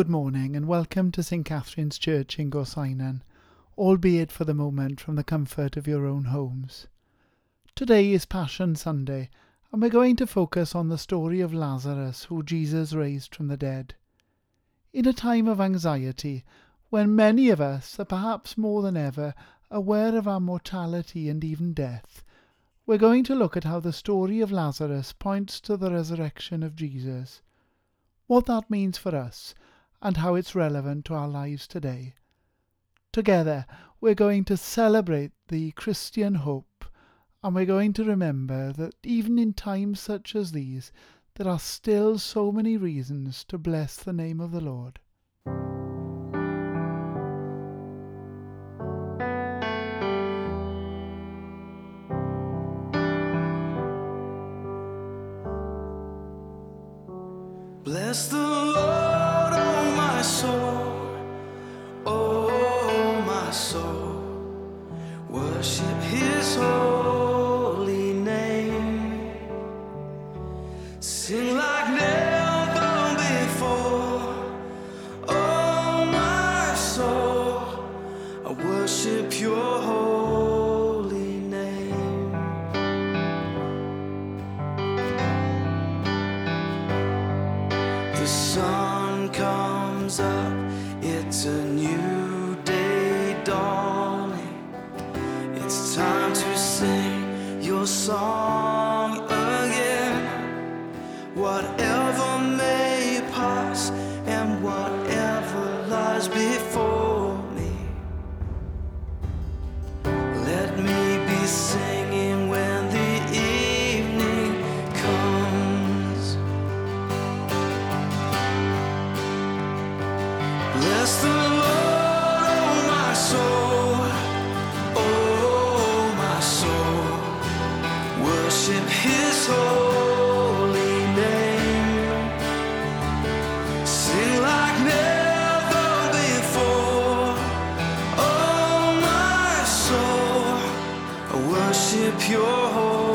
Good morning and welcome to St Catherine's Church in Gorseinon, albeit for the moment from the comfort of your own homes. Today is Passion Sunday, and we're going to focus on the story of Lazarus, who Jesus raised from the dead. In a time of anxiety, when many of us are perhaps more than ever aware of our mortality and even death, we're going to look at how the story of Lazarus points to the resurrection of Jesus, what that means for us, and how it's relevant to our lives today. Together, we're going to celebrate the Christian hope, and we're going to remember that even in times such as these, there are still so many reasons to bless the name of the Lord. Bless the worship Your holy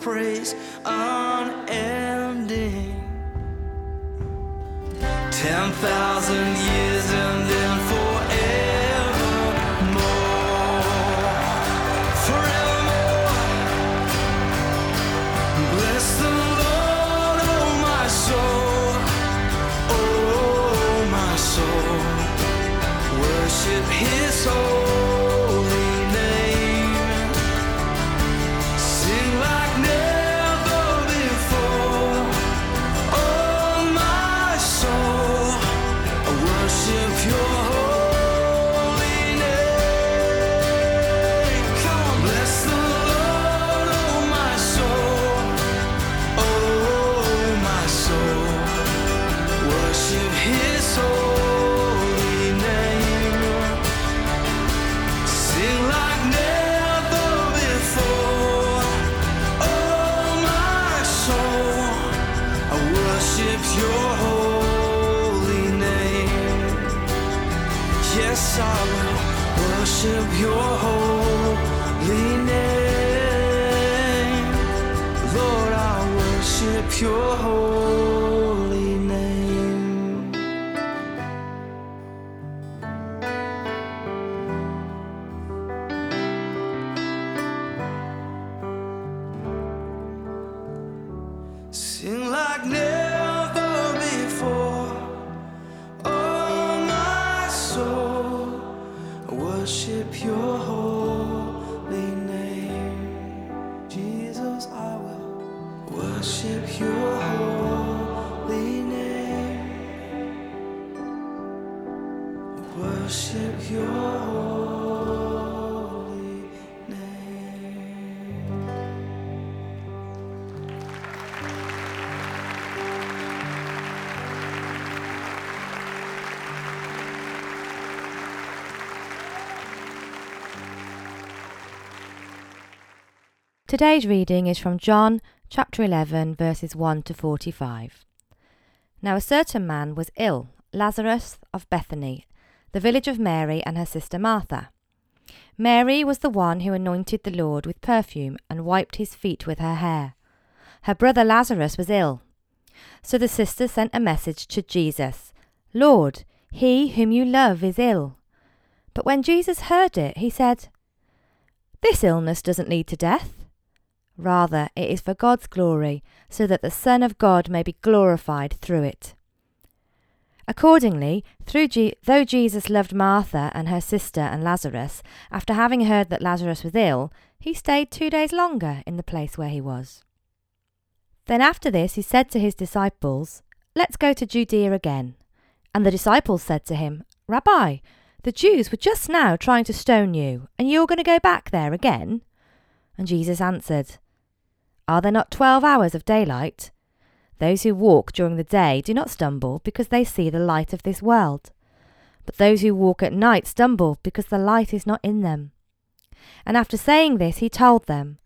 praise unending. Ten thousand years Today's reading is from John chapter 11, verses 1 to 45. Now a certain man was ill, Lazarus of Bethany, the village of Mary and her sister Martha. Mary was the one who anointed the Lord with perfume and wiped his feet with her hair. Her brother Lazarus was ill. So the sisters sent a message to Jesus Lord, he whom you love is ill. But when Jesus heard it, he said, This illness doesn't lead to death. Rather, it is for God's glory, so that the Son of God may be glorified through it. Accordingly, through Je- though Jesus loved Martha and her sister and Lazarus, after having heard that Lazarus was ill, he stayed two days longer in the place where he was. Then after this he said to his disciples, Let's go to Judea again. And the disciples said to him, Rabbi, the Jews were just now trying to stone you, and you're going to go back there again? And Jesus answered, Are there not twelve hours of daylight? Those who walk during the day do not stumble because they see the light of this world. But those who walk at night stumble because the light is not in them. And after saying this, he told them,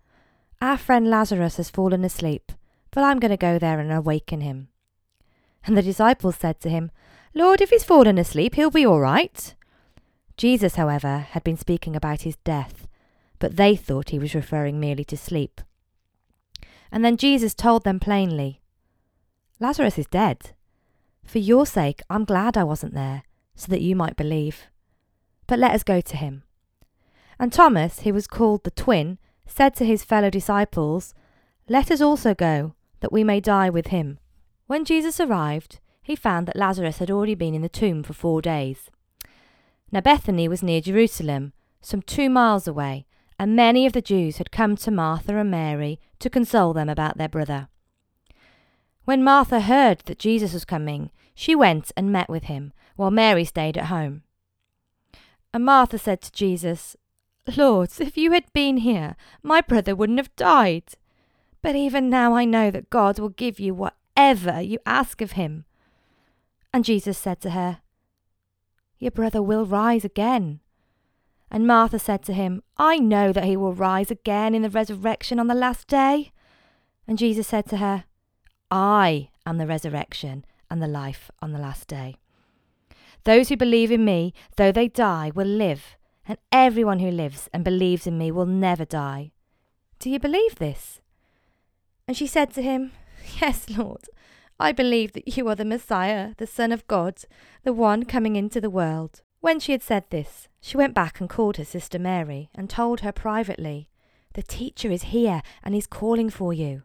Our friend Lazarus has fallen asleep, but I'm going to go there and awaken him. And the disciples said to him, Lord, if he's fallen asleep, he'll be all right. Jesus, however, had been speaking about his death, but they thought he was referring merely to sleep. And then Jesus told them plainly, Lazarus is dead. For your sake, I'm glad I wasn't there, so that you might believe. But let us go to him. And Thomas, who was called the twin, said to his fellow disciples, Let us also go, that we may die with him. When Jesus arrived, he found that Lazarus had already been in the tomb for four days. Now Bethany was near Jerusalem, some two miles away, and many of the Jews had come to Martha and Mary to console them about their brother. When Martha heard that Jesus was coming, she went and met with him, while Mary stayed at home. And Martha said to Jesus, Lord, if you had been here, my brother wouldn't have died. But even now I know that God will give you whatever you ask of him. And Jesus said to her, Your brother will rise again. And Martha said to him, I know that he will rise again in the resurrection on the last day. And Jesus said to her, I am the resurrection and the life on the last day. Those who believe in me, though they die, will live, and everyone who lives and believes in me will never die. Do you believe this? And she said to him, Yes, Lord. I believe that you are the Messiah, the Son of God, the one coming into the world. When she had said this, she went back and called her sister Mary and told her privately, The teacher is here and is calling for you.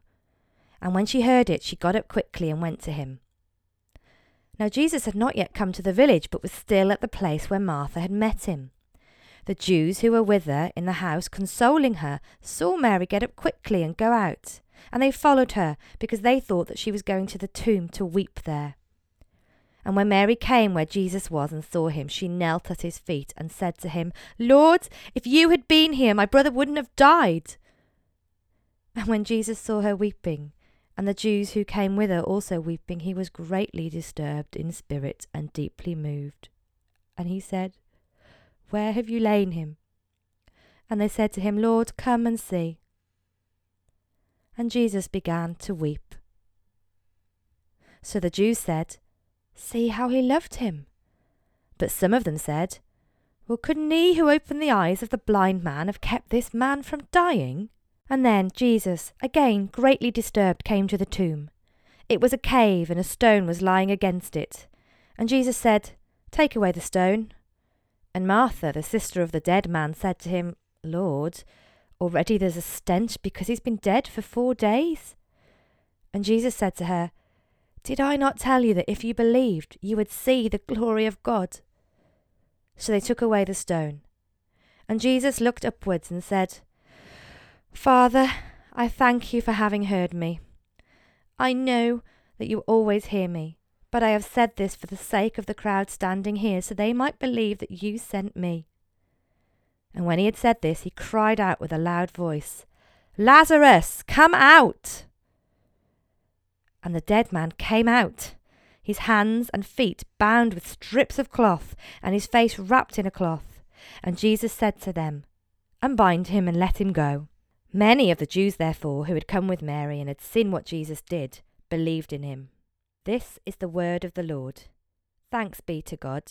And when she heard it, she got up quickly and went to him. Now Jesus had not yet come to the village, but was still at the place where Martha had met him. The Jews who were with her in the house, consoling her, saw Mary get up quickly and go out, and they followed her, because they thought that she was going to the tomb to weep there. And when Mary came where Jesus was and saw him, she knelt at his feet and said to him, Lord, if you had been here, my brother wouldn't have died. And when Jesus saw her weeping, and the Jews who came with her also weeping, he was greatly disturbed in spirit and deeply moved. And he said, Where have you lain him? And they said to him, Lord, come and see. And Jesus began to weep. So the Jews said, See how he loved him. But some of them said, Well, couldn't he who opened the eyes of the blind man have kept this man from dying? And then Jesus, again greatly disturbed, came to the tomb. It was a cave, and a stone was lying against it. And Jesus said, Take away the stone. And Martha, the sister of the dead man, said to him, Lord, already there's a stench because he's been dead for four days. And Jesus said to her, Did I not tell you that if you believed, you would see the glory of God? So they took away the stone. And Jesus looked upwards and said, Father, I thank you for having heard me. I know that you always hear me, but I have said this for the sake of the crowd standing here, so they might believe that you sent me. And when he had said this, he cried out with a loud voice, Lazarus, come out! And the dead man came out, his hands and feet bound with strips of cloth, and his face wrapped in a cloth. And Jesus said to them, Unbind him and let him go. Many of the Jews, therefore, who had come with Mary and had seen what Jesus did, believed in him. This is the word of the Lord. Thanks be to God.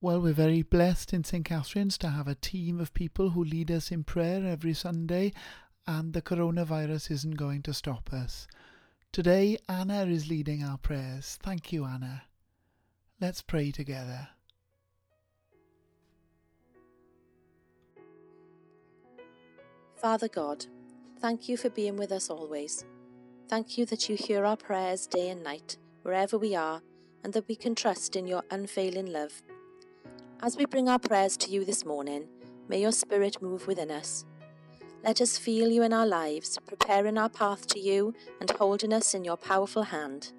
Well, we're very blessed in St. Catherine's to have a team of people who lead us in prayer every Sunday, and the coronavirus isn't going to stop us. Today, Anna is leading our prayers. Thank you, Anna. Let's pray together. Father God, thank you for being with us always. Thank you that you hear our prayers day and night, wherever we are, and that we can trust in your unfailing love. As we bring our prayers to you this morning, may your Spirit move within us. Let us feel you in our lives, preparing our path to you and holding us in your powerful hand.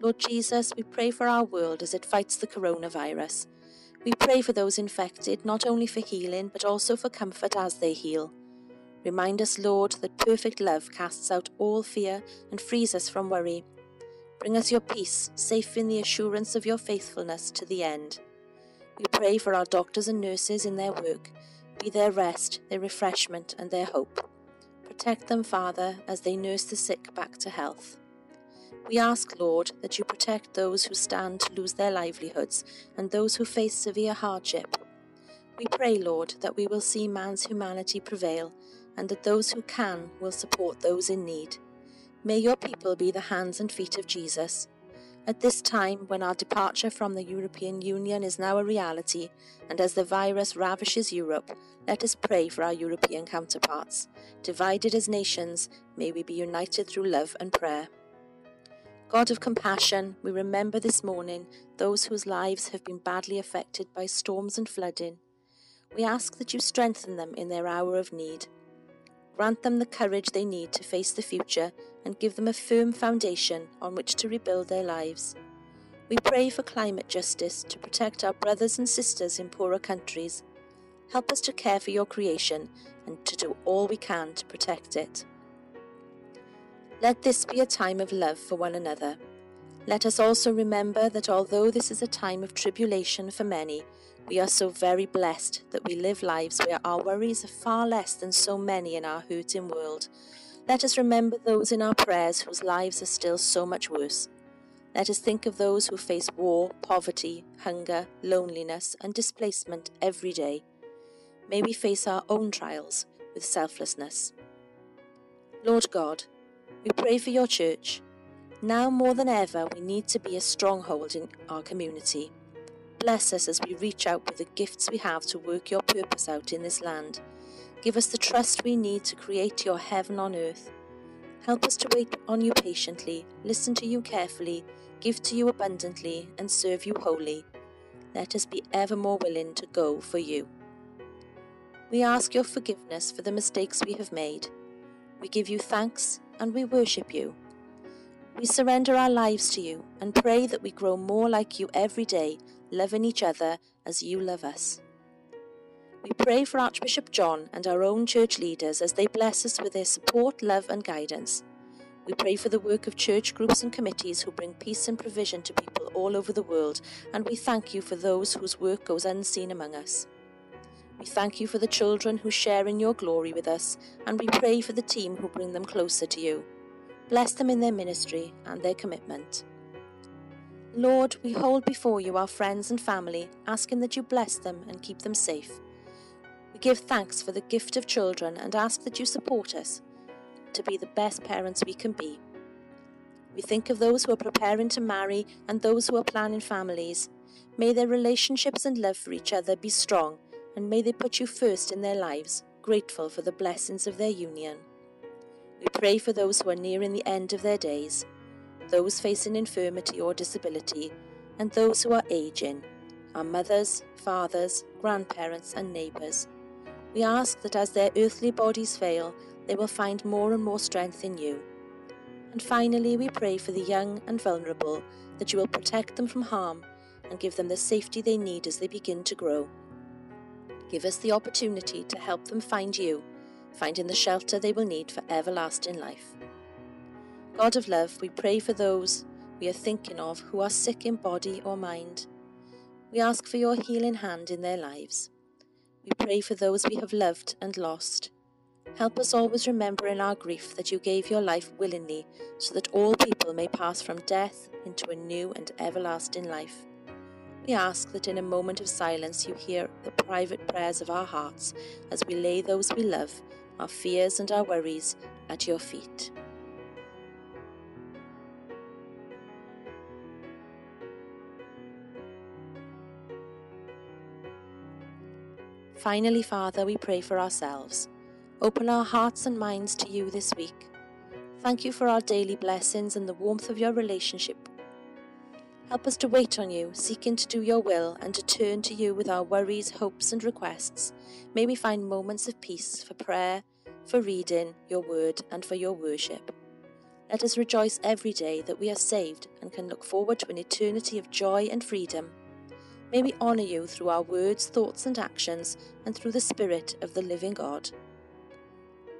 Lord Jesus, we pray for our world as it fights the coronavirus. We pray for those infected, not only for healing, but also for comfort as they heal. Remind us, Lord, that perfect love casts out all fear and frees us from worry. Bring us your peace, safe in the assurance of your faithfulness to the end. We pray for our doctors and nurses in their work. Be their rest, their refreshment, and their hope. Protect them, Father, as they nurse the sick back to health. We ask, Lord, that you protect those who stand to lose their livelihoods and those who face severe hardship. We pray, Lord, that we will see man's humanity prevail and that those who can will support those in need. May your people be the hands and feet of Jesus. At this time, when our departure from the European Union is now a reality, and as the virus ravishes Europe, let us pray for our European counterparts. Divided as nations, may we be united through love and prayer. God of compassion, we remember this morning those whose lives have been badly affected by storms and flooding. We ask that you strengthen them in their hour of need. Grant them the courage they need to face the future and give them a firm foundation on which to rebuild their lives. We pray for climate justice to protect our brothers and sisters in poorer countries. Help us to care for your creation and to do all we can to protect it. Let this be a time of love for one another. Let us also remember that although this is a time of tribulation for many, we are so very blessed that we live lives where our worries are far less than so many in our hurting world. Let us remember those in our prayers whose lives are still so much worse. Let us think of those who face war, poverty, hunger, loneliness, and displacement every day. May we face our own trials with selflessness. Lord God, we pray for your church. Now more than ever, we need to be a stronghold in our community. Bless us as we reach out with the gifts we have to work your purpose out in this land. Give us the trust we need to create your heaven on earth. Help us to wait on you patiently, listen to you carefully, give to you abundantly, and serve you wholly. Let us be ever more willing to go for you. We ask your forgiveness for the mistakes we have made. We give you thanks and we worship you. We surrender our lives to you and pray that we grow more like you every day, loving each other as you love us. We pray for Archbishop John and our own church leaders as they bless us with their support, love, and guidance. We pray for the work of church groups and committees who bring peace and provision to people all over the world, and we thank you for those whose work goes unseen among us. We thank you for the children who share in your glory with us, and we pray for the team who bring them closer to you. Bless them in their ministry and their commitment. Lord, we hold before you our friends and family, asking that you bless them and keep them safe. We give thanks for the gift of children and ask that you support us to be the best parents we can be. We think of those who are preparing to marry and those who are planning families. May their relationships and love for each other be strong, and may they put you first in their lives, grateful for the blessings of their union. We pray for those who are nearing the end of their days, those facing infirmity or disability, and those who are aging, our mothers, fathers, grandparents, and neighbours. We ask that as their earthly bodies fail, they will find more and more strength in you. And finally, we pray for the young and vulnerable that you will protect them from harm and give them the safety they need as they begin to grow. Give us the opportunity to help them find you, finding the shelter they will need for everlasting life. God of love, we pray for those we are thinking of who are sick in body or mind. We ask for your healing hand in their lives. We pray for those we have loved and lost. Help us always remember in our grief that you gave your life willingly so that all people may pass from death into a new and everlasting life. We ask that in a moment of silence you hear the private prayers of our hearts as we lay those we love, our fears and our worries, at your feet. Finally, Father, we pray for ourselves. Open our hearts and minds to you this week. Thank you for our daily blessings and the warmth of your relationship. Help us to wait on you, seeking to do your will and to turn to you with our worries, hopes, and requests. May we find moments of peace for prayer, for reading your word, and for your worship. Let us rejoice every day that we are saved and can look forward to an eternity of joy and freedom. May we honour you through our words, thoughts, and actions, and through the Spirit of the living God.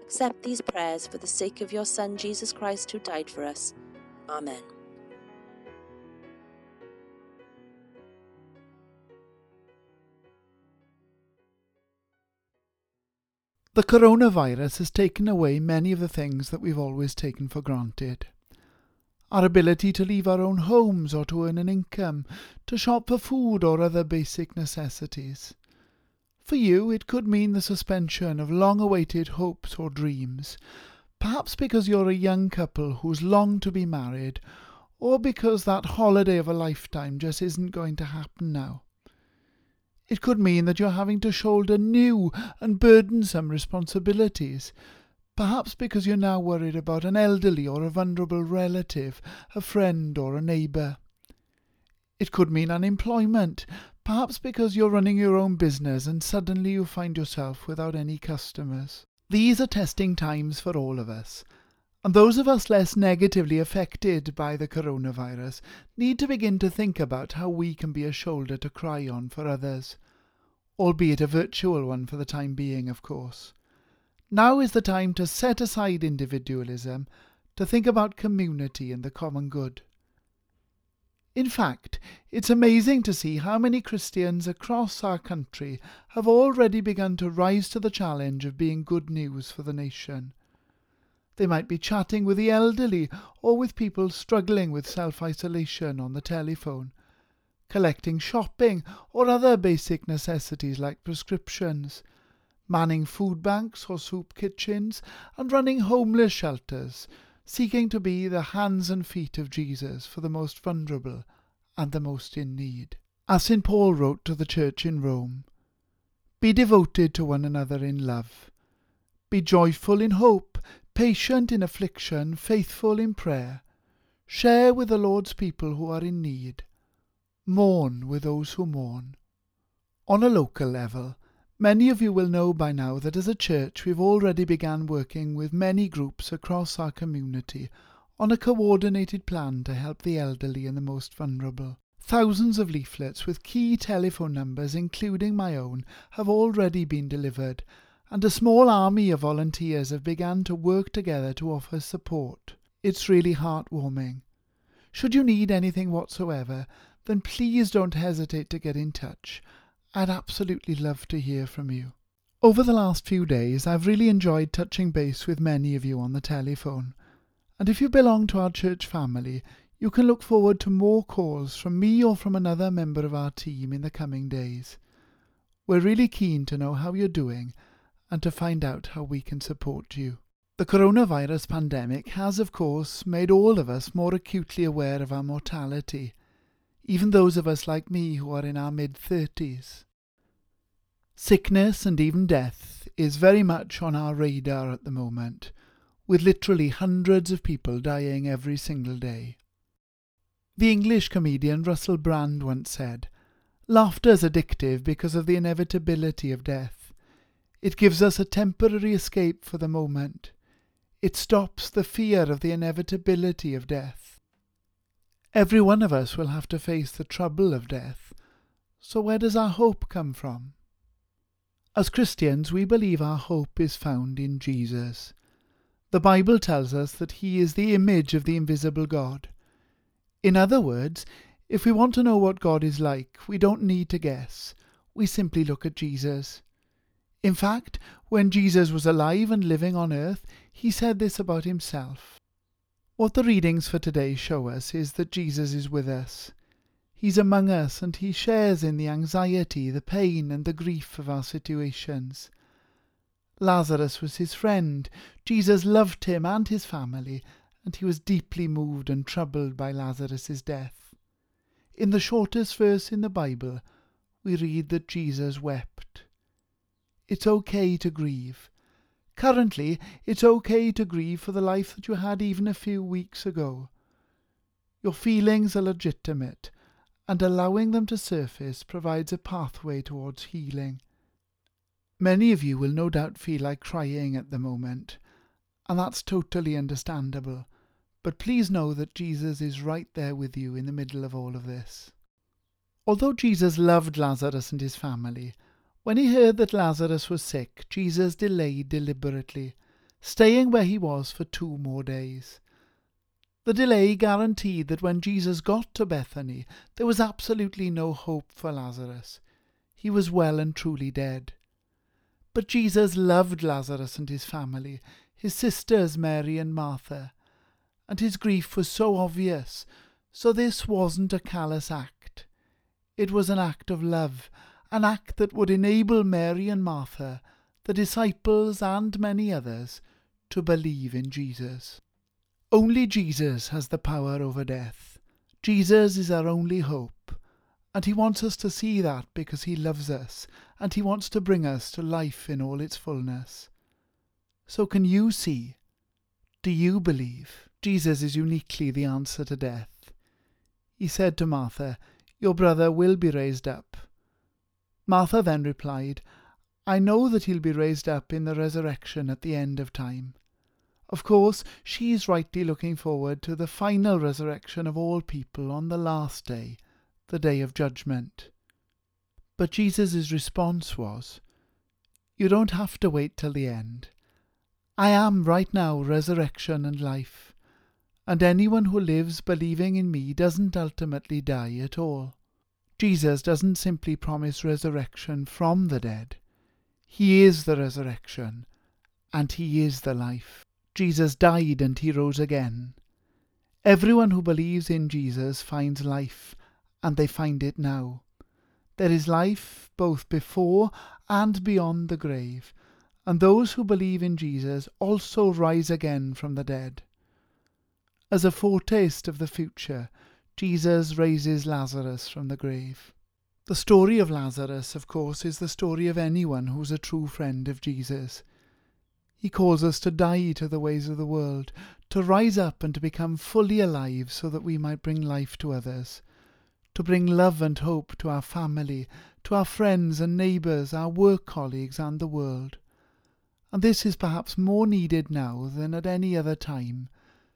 Accept these prayers for the sake of your Son, Jesus Christ, who died for us. Amen. The coronavirus has taken away many of the things that we've always taken for granted. Our ability to leave our own homes or to earn an income, to shop for food or other basic necessities. For you, it could mean the suspension of long awaited hopes or dreams, perhaps because you're a young couple who's longed to be married, or because that holiday of a lifetime just isn't going to happen now. It could mean that you're having to shoulder new and burdensome responsibilities, perhaps because you're now worried about an elderly or a vulnerable relative, a friend or a neighbour. It could mean unemployment, perhaps because you're running your own business and suddenly you find yourself without any customers. These are testing times for all of us, and those of us less negatively affected by the coronavirus need to begin to think about how we can be a shoulder to cry on for others, albeit a virtual one for the time being, of course. Now is the time to set aside individualism, to think about community and the common good. In fact, it's amazing to see how many Christians across our country have already begun to rise to the challenge of being good news for the nation. They might be chatting with the elderly or with people struggling with self isolation on the telephone, collecting shopping or other basic necessities like prescriptions, manning food banks or soup kitchens, and running homeless shelters, seeking to be the hands and feet of Jesus for the most vulnerable and the most in need. As St. Paul wrote to the church in Rome, Be devoted to one another in love. Be joyful in hope, patient in affliction, faithful in prayer. Share with the Lord's people who are in need. Mourn with those who mourn. On a local level, many of you will know by now that as a church we've already begun working with many groups across our community on a coordinated plan to help the elderly and the most vulnerable. Thousands of leaflets with key telephone numbers, including my own, have already been delivered, and a small army of volunteers have begun to work together to offer support. It's really heartwarming. Should you need anything whatsoever, then please don't hesitate to get in touch. I'd absolutely love to hear from you. Over the last few days, I've really enjoyed touching base with many of you on the telephone. And if you belong to our church family, you can look forward to more calls from me or from another member of our team in the coming days. We're really keen to know how you're doing and to find out how we can support you. The coronavirus pandemic has, of course, made all of us more acutely aware of our mortality, even those of us like me who are in our mid 30s. Sickness and even death is very much on our radar at the moment, with literally hundreds of people dying every single day. The English comedian Russell Brand once said, Laughter is addictive because of the inevitability of death. It gives us a temporary escape for the moment. It stops the fear of the inevitability of death. Every one of us will have to face the trouble of death. So where does our hope come from? As Christians, we believe our hope is found in Jesus. The Bible tells us that he is the image of the invisible God. In other words, if we want to know what God is like, we don't need to guess. We simply look at Jesus. In fact, when Jesus was alive and living on earth, he said this about himself. What the readings for today show us is that Jesus is with us. He's among us and he shares in the anxiety, the pain, and the grief of our situations. Lazarus was his friend. Jesus loved him and his family, and he was deeply moved and troubled by Lazarus's death. In the shortest verse in the Bible, we read that Jesus wept. It's okay to grieve. Currently, it's okay to grieve for the life that you had even a few weeks ago. Your feelings are legitimate, and allowing them to surface provides a pathway towards healing. Many of you will no doubt feel like crying at the moment, and that's totally understandable. But please know that Jesus is right there with you in the middle of all of this. Although Jesus loved Lazarus and his family, when he heard that Lazarus was sick, Jesus delayed deliberately, staying where he was for two more days. The delay guaranteed that when Jesus got to Bethany, there was absolutely no hope for Lazarus. He was well and truly dead. But Jesus loved Lazarus and his family, his sisters Mary and Martha, and his grief was so obvious. So this wasn't a callous act. It was an act of love, an act that would enable Mary and Martha, the disciples and many others, to believe in Jesus. Only Jesus has the power over death. Jesus is our only hope, and he wants us to see that because he loves us, and he wants to bring us to life in all its fullness. So can you see? Do you believe? Jesus is uniquely the answer to death. He said to Martha, Your brother will be raised up. Martha then replied, I know that he'll be raised up in the resurrection at the end of time. Of course, she is rightly looking forward to the final resurrection of all people on the last day, the day of judgment. But Jesus' response was, You don't have to wait till the end. I am right now resurrection and life and anyone who lives believing in me doesn't ultimately die at all. Jesus doesn't simply promise resurrection from the dead. He is the resurrection, and He is the life. Jesus died and He rose again. Everyone who believes in Jesus finds life, and they find it now. There is life both before and beyond the grave, and those who believe in Jesus also rise again from the dead. As a foretaste of the future, Jesus raises Lazarus from the grave. The story of Lazarus, of course, is the story of anyone who's a true friend of Jesus. He calls us to die to the ways of the world, to rise up and to become fully alive so that we might bring life to others, to bring love and hope to our family, to our friends and neighbours, our work colleagues, and the world. And this is perhaps more needed now than at any other time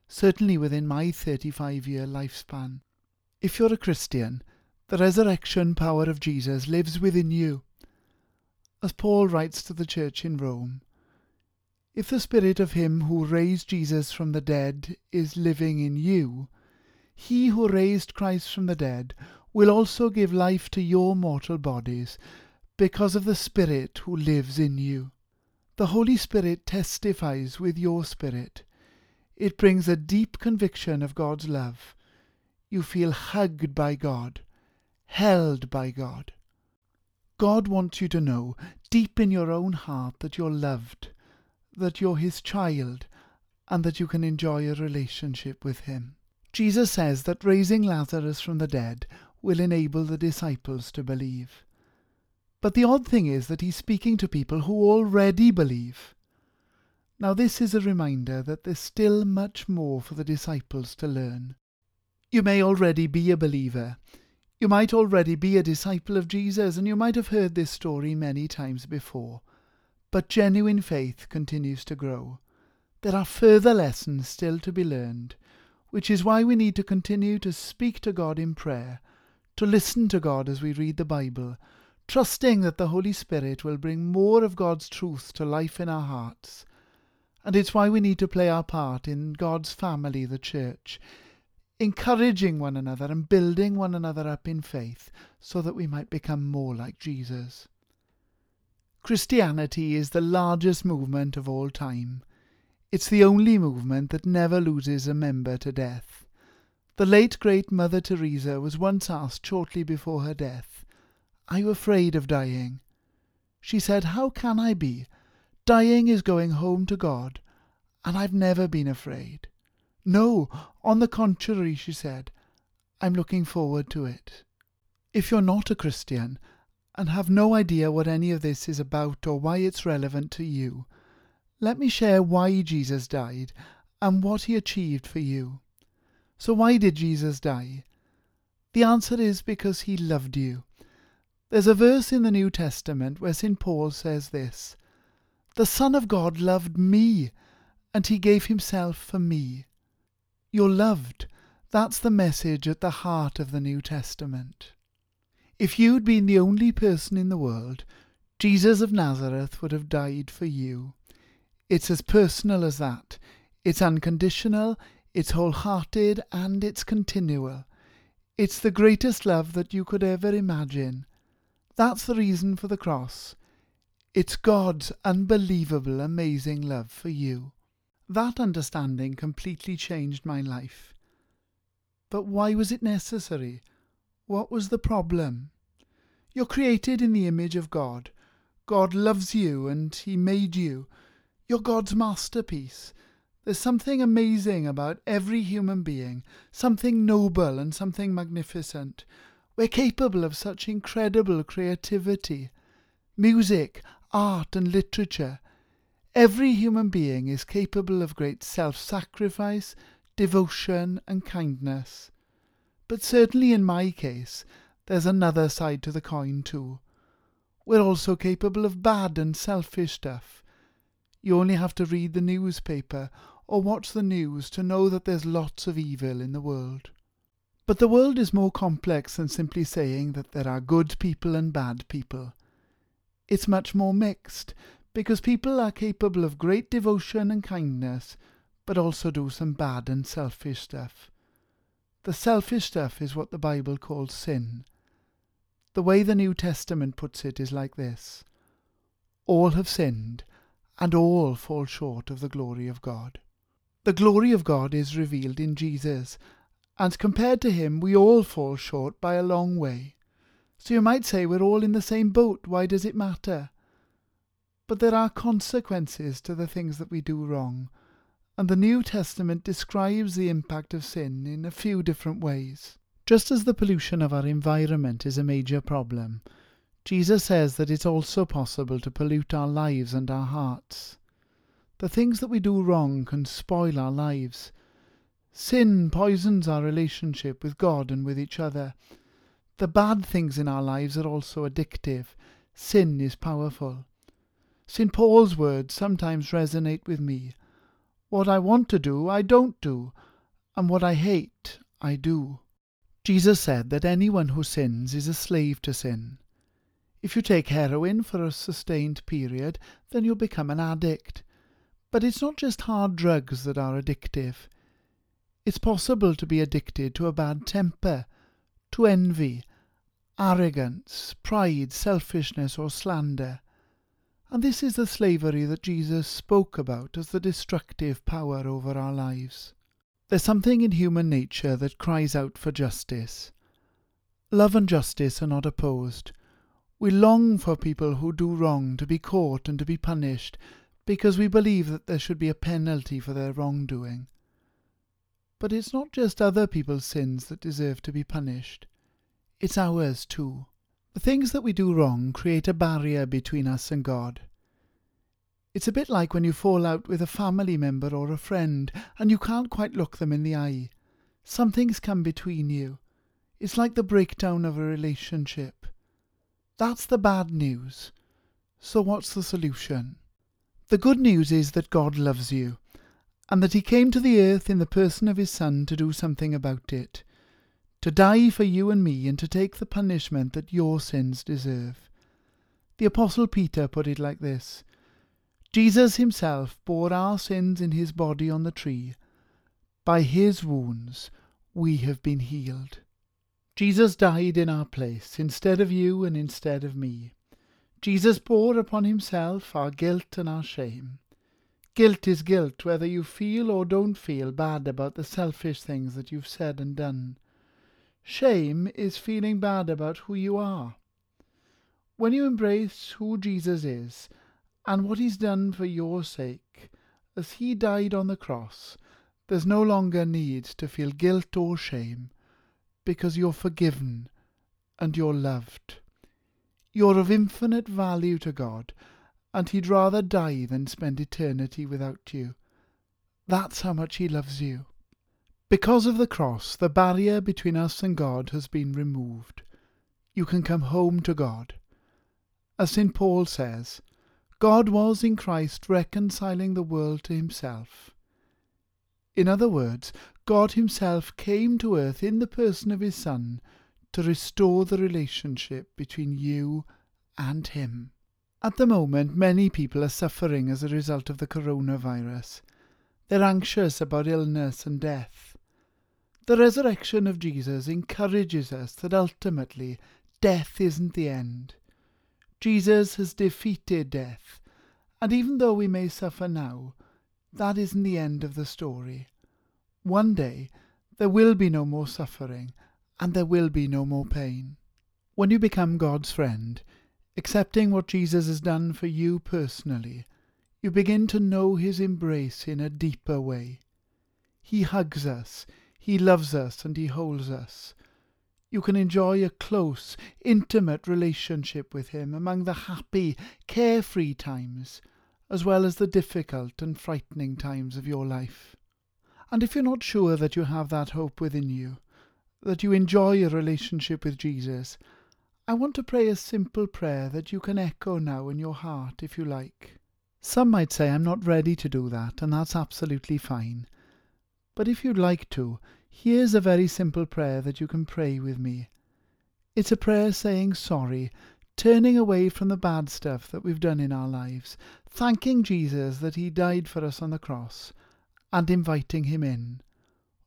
certainly within my 35 year lifespan. If you're a Christian, the resurrection power of Jesus lives within you. As Paul writes to the church in Rome, if the spirit of him who raised Jesus from the dead is living in you, he who raised Christ from the dead will also give life to your mortal bodies because of the Spirit who lives in you. The Holy Spirit testifies with your spirit it brings a deep conviction of God's love. You feel hugged by God, held by God. God wants you to know deep in your own heart that you're loved, that you're his child and that you can enjoy a relationship with him. Jesus says that raising Lazarus from the dead will enable the disciples to believe. But the odd thing is that he's speaking to people who already believe. Now, this is a reminder that there's still much more for the disciples to learn. You may already be a believer. You might already be a disciple of Jesus, and you might have heard this story many times before. But genuine faith continues to grow. There are further lessons still to be learned, which is why we need to continue to speak to God in prayer, to listen to God as we read the Bible, trusting that the Holy Spirit will bring more of God's truth to life in our hearts. And it's why we need to play our part in God's family, the church, encouraging one another and building one another up in faith so that we might become more like Jesus. Christianity is the largest movement of all time. It's the only movement that never loses a member to death. The late great Mother Teresa was once asked shortly before her death, Are you afraid of dying? She said, How can I be? Dying is going home to God, and I've never been afraid. No, on the contrary, she said, I'm looking forward to it. If you're not a Christian and have no idea what any of this is about or why it's relevant to you, let me share why Jesus died and what he achieved for you. So, why did Jesus die? The answer is because he loved you. There's a verse in the New Testament where St. Paul says this The Son of God loved me, and he gave himself for me. You're loved. That's the message at the heart of the New Testament. If you'd been the only person in the world, Jesus of Nazareth would have died for you. It's as personal as that. It's unconditional, it's wholehearted, and it's continual. It's the greatest love that you could ever imagine. That's the reason for the cross. It's God's unbelievable, amazing love for you. That understanding completely changed my life. But why was it necessary? What was the problem? You're created in the image of God. God loves you and He made you. You're God's masterpiece. There's something amazing about every human being, something noble and something magnificent. We're capable of such incredible creativity. Music, art, and literature. Every human being is capable of great self sacrifice, devotion, and kindness. But certainly in my case, there's another side to the coin too. We're also capable of bad and selfish stuff. You only have to read the newspaper or watch the news to know that there's lots of evil in the world. But the world is more complex than simply saying that there are good people and bad people. It's much more mixed because people are capable of great devotion and kindness, but also do some bad and selfish stuff. The selfish stuff is what the Bible calls sin. The way the New Testament puts it is like this All have sinned, and all fall short of the glory of God. The glory of God is revealed in Jesus, and compared to him, we all fall short by a long way. So you might say we're all in the same boat. Why does it matter? But there are consequences to the things that we do wrong, and the New Testament describes the impact of sin in a few different ways. Just as the pollution of our environment is a major problem, Jesus says that it's also possible to pollute our lives and our hearts. The things that we do wrong can spoil our lives. Sin poisons our relationship with God and with each other. The bad things in our lives are also addictive. Sin is powerful. St. Paul's words sometimes resonate with me. What I want to do, I don't do, and what I hate, I do. Jesus said that anyone who sins is a slave to sin. If you take heroin for a sustained period, then you'll become an addict. But it's not just hard drugs that are addictive. It's possible to be addicted to a bad temper, to envy, arrogance, pride, selfishness, or slander. And this is the slavery that Jesus spoke about as the destructive power over our lives. There's something in human nature that cries out for justice. Love and justice are not opposed. We long for people who do wrong to be caught and to be punished, because we believe that there should be a penalty for their wrongdoing. But it's not just other people's sins that deserve to be punished, it's ours too. The things that we do wrong create a barrier between us and God. It's a bit like when you fall out with a family member or a friend and you can't quite look them in the eye. Something's come between you. It's like the breakdown of a relationship. That's the bad news. So, what's the solution? The good news is that God loves you, and that He came to the earth in the person of His Son to do something about it, to die for you and me, and to take the punishment that your sins deserve. The Apostle Peter put it like this Jesus Himself bore our sins in His body on the tree. By His wounds we have been healed. Jesus died in our place, instead of you and instead of me. Jesus bore upon himself our guilt and our shame. Guilt is guilt whether you feel or don't feel bad about the selfish things that you've said and done. Shame is feeling bad about who you are. When you embrace who Jesus is and what he's done for your sake, as he died on the cross, there's no longer need to feel guilt or shame because you're forgiven and you're loved. You're of infinite value to God, and He'd rather die than spend eternity without you. That's how much He loves you. Because of the cross, the barrier between us and God has been removed. You can come home to God. As St. Paul says, God was in Christ reconciling the world to Himself. In other words, God Himself came to earth in the person of His Son to restore the relationship between you and Him. At the moment, many people are suffering as a result of the coronavirus. They're anxious about illness and death. The resurrection of Jesus encourages us that ultimately death isn't the end. Jesus has defeated death, and even though we may suffer now, that isn't the end of the story. One day there will be no more suffering and there will be no more pain. When you become God's friend, accepting what Jesus has done for you personally, you begin to know his embrace in a deeper way. He hugs us, he loves us, and he holds us. You can enjoy a close, intimate relationship with him among the happy, carefree times, as well as the difficult and frightening times of your life. And if you're not sure that you have that hope within you, that you enjoy a relationship with Jesus, I want to pray a simple prayer that you can echo now in your heart if you like. Some might say I'm not ready to do that, and that's absolutely fine. But if you'd like to, here's a very simple prayer that you can pray with me. It's a prayer saying sorry, turning away from the bad stuff that we've done in our lives, thanking Jesus that He died for us on the cross, and inviting Him in,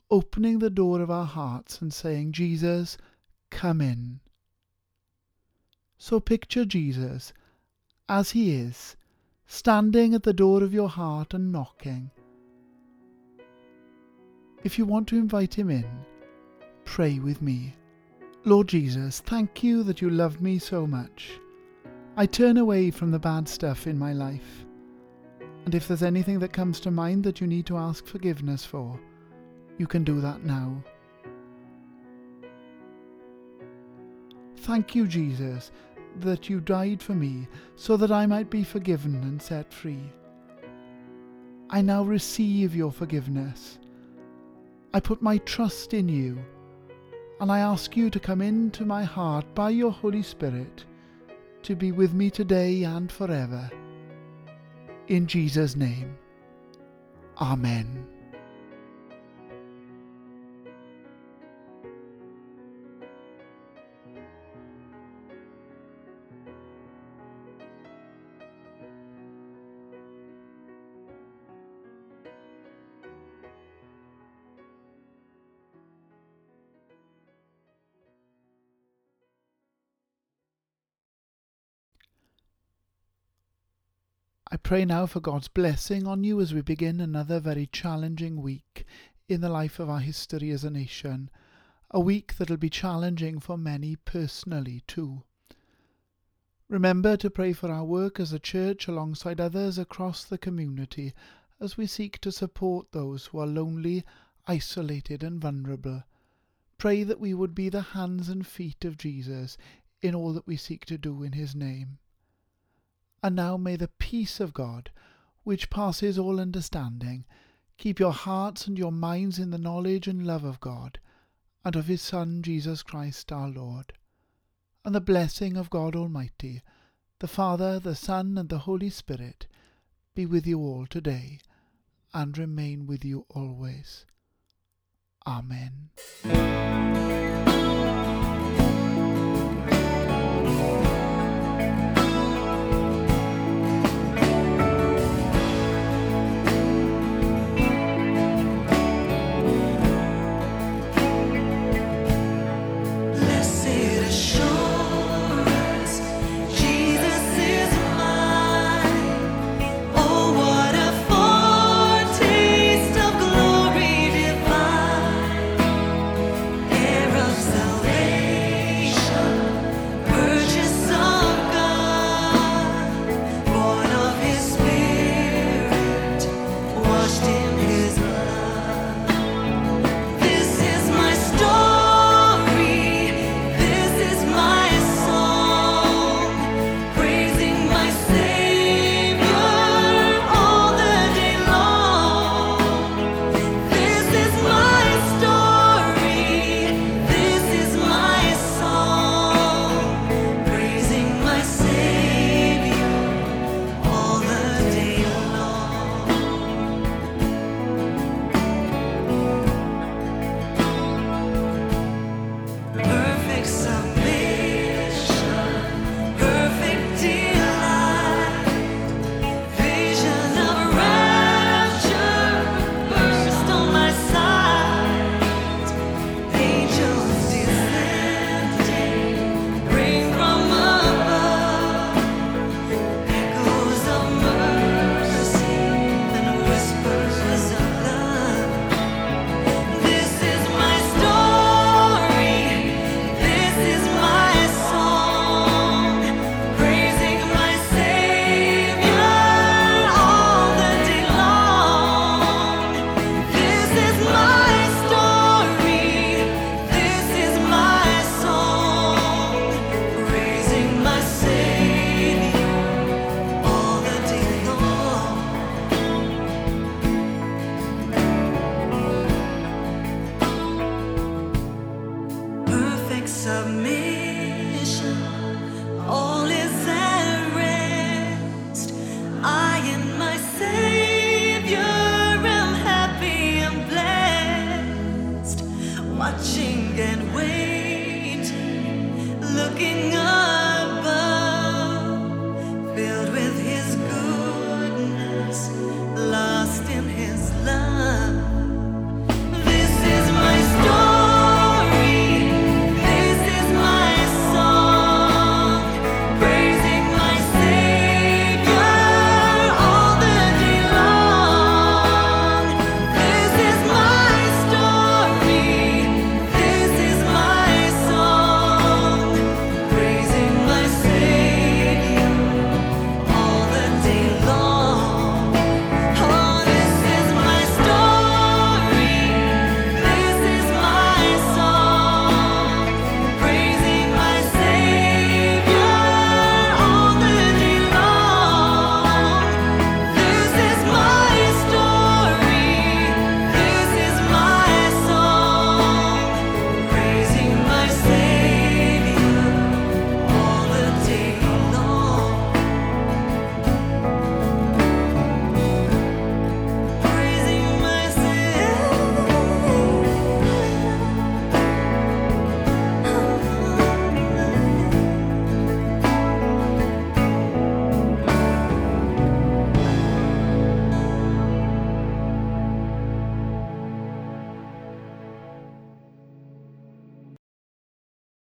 opening the door of our hearts and saying, Jesus, come in. So picture Jesus as He is, standing at the door of your heart and knocking. If you want to invite Him in, pray with me. Lord Jesus, thank you that you love me so much. I turn away from the bad stuff in my life. And if there's anything that comes to mind that you need to ask forgiveness for, you can do that now. Thank you, Jesus, that you died for me so that I might be forgiven and set free. I now receive your forgiveness. I put my trust in you, and I ask you to come into my heart by your Holy Spirit to be with me today and forever. In Jesus' name. Amen. Pray now for God's blessing on you as we begin another very challenging week in the life of our history as a nation, a week that'll be challenging for many personally too. Remember to pray for our work as a church alongside others across the community as we seek to support those who are lonely, isolated, and vulnerable. Pray that we would be the hands and feet of Jesus in all that we seek to do in his name. And now may the peace of God, which passes all understanding, keep your hearts and your minds in the knowledge and love of God, and of his Son Jesus Christ our Lord. And the blessing of God Almighty, the Father, the Son, and the Holy Spirit, be with you all today, and remain with you always. Amen.